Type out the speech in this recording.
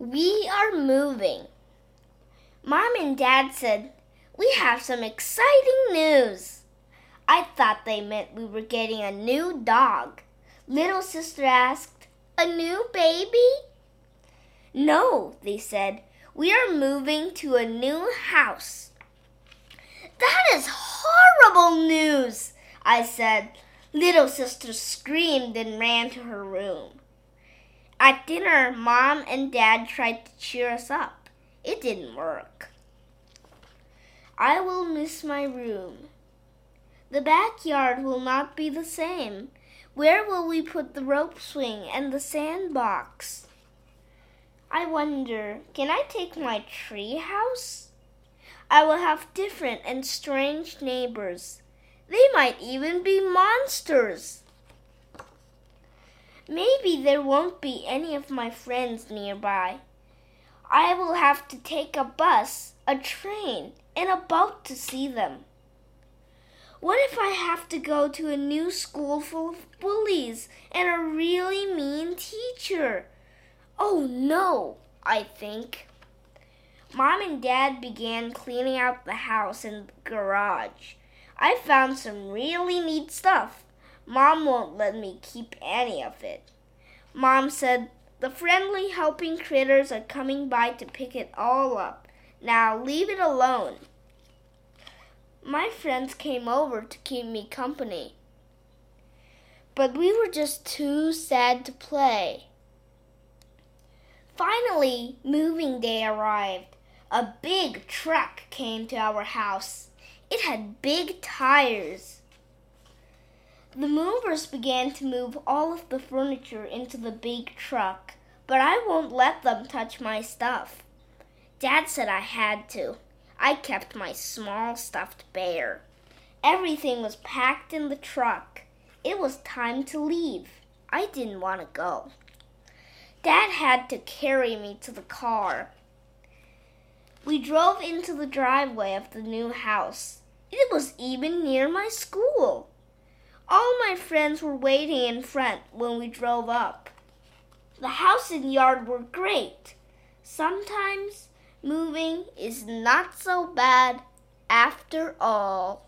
We are moving. Mom and Dad said, We have some exciting news. I thought they meant we were getting a new dog. Little sister asked, A new baby? No, they said. We are moving to a new house. That is horrible news, I said. Little sister screamed and ran to her room. At dinner, Mom and Dad tried to cheer us up. It didn't work. I will miss my room. The backyard will not be the same. Where will we put the rope swing and the sandbox? I wonder, can I take my tree house? I will have different and strange neighbors. They might even be monsters. Maybe there won't be any of my friends nearby. I will have to take a bus, a train, and a boat to see them. What if I have to go to a new school full of bullies and a really mean teacher? Oh no, I think. Mom and Dad began cleaning out the house and garage. I found some really neat stuff. Mom won't let me keep any of it. Mom said, The friendly helping critters are coming by to pick it all up. Now leave it alone. My friends came over to keep me company. But we were just too sad to play. Finally, moving day arrived. A big truck came to our house. It had big tires. The movers began to move all of the furniture into the big truck, but I won't let them touch my stuff. Dad said I had to. I kept my small stuffed bear. Everything was packed in the truck. It was time to leave. I didn't want to go. Dad had to carry me to the car. We drove into the driveway of the new house. It was even near my school. Friends were waiting in front when we drove up. The house and yard were great. Sometimes moving is not so bad after all.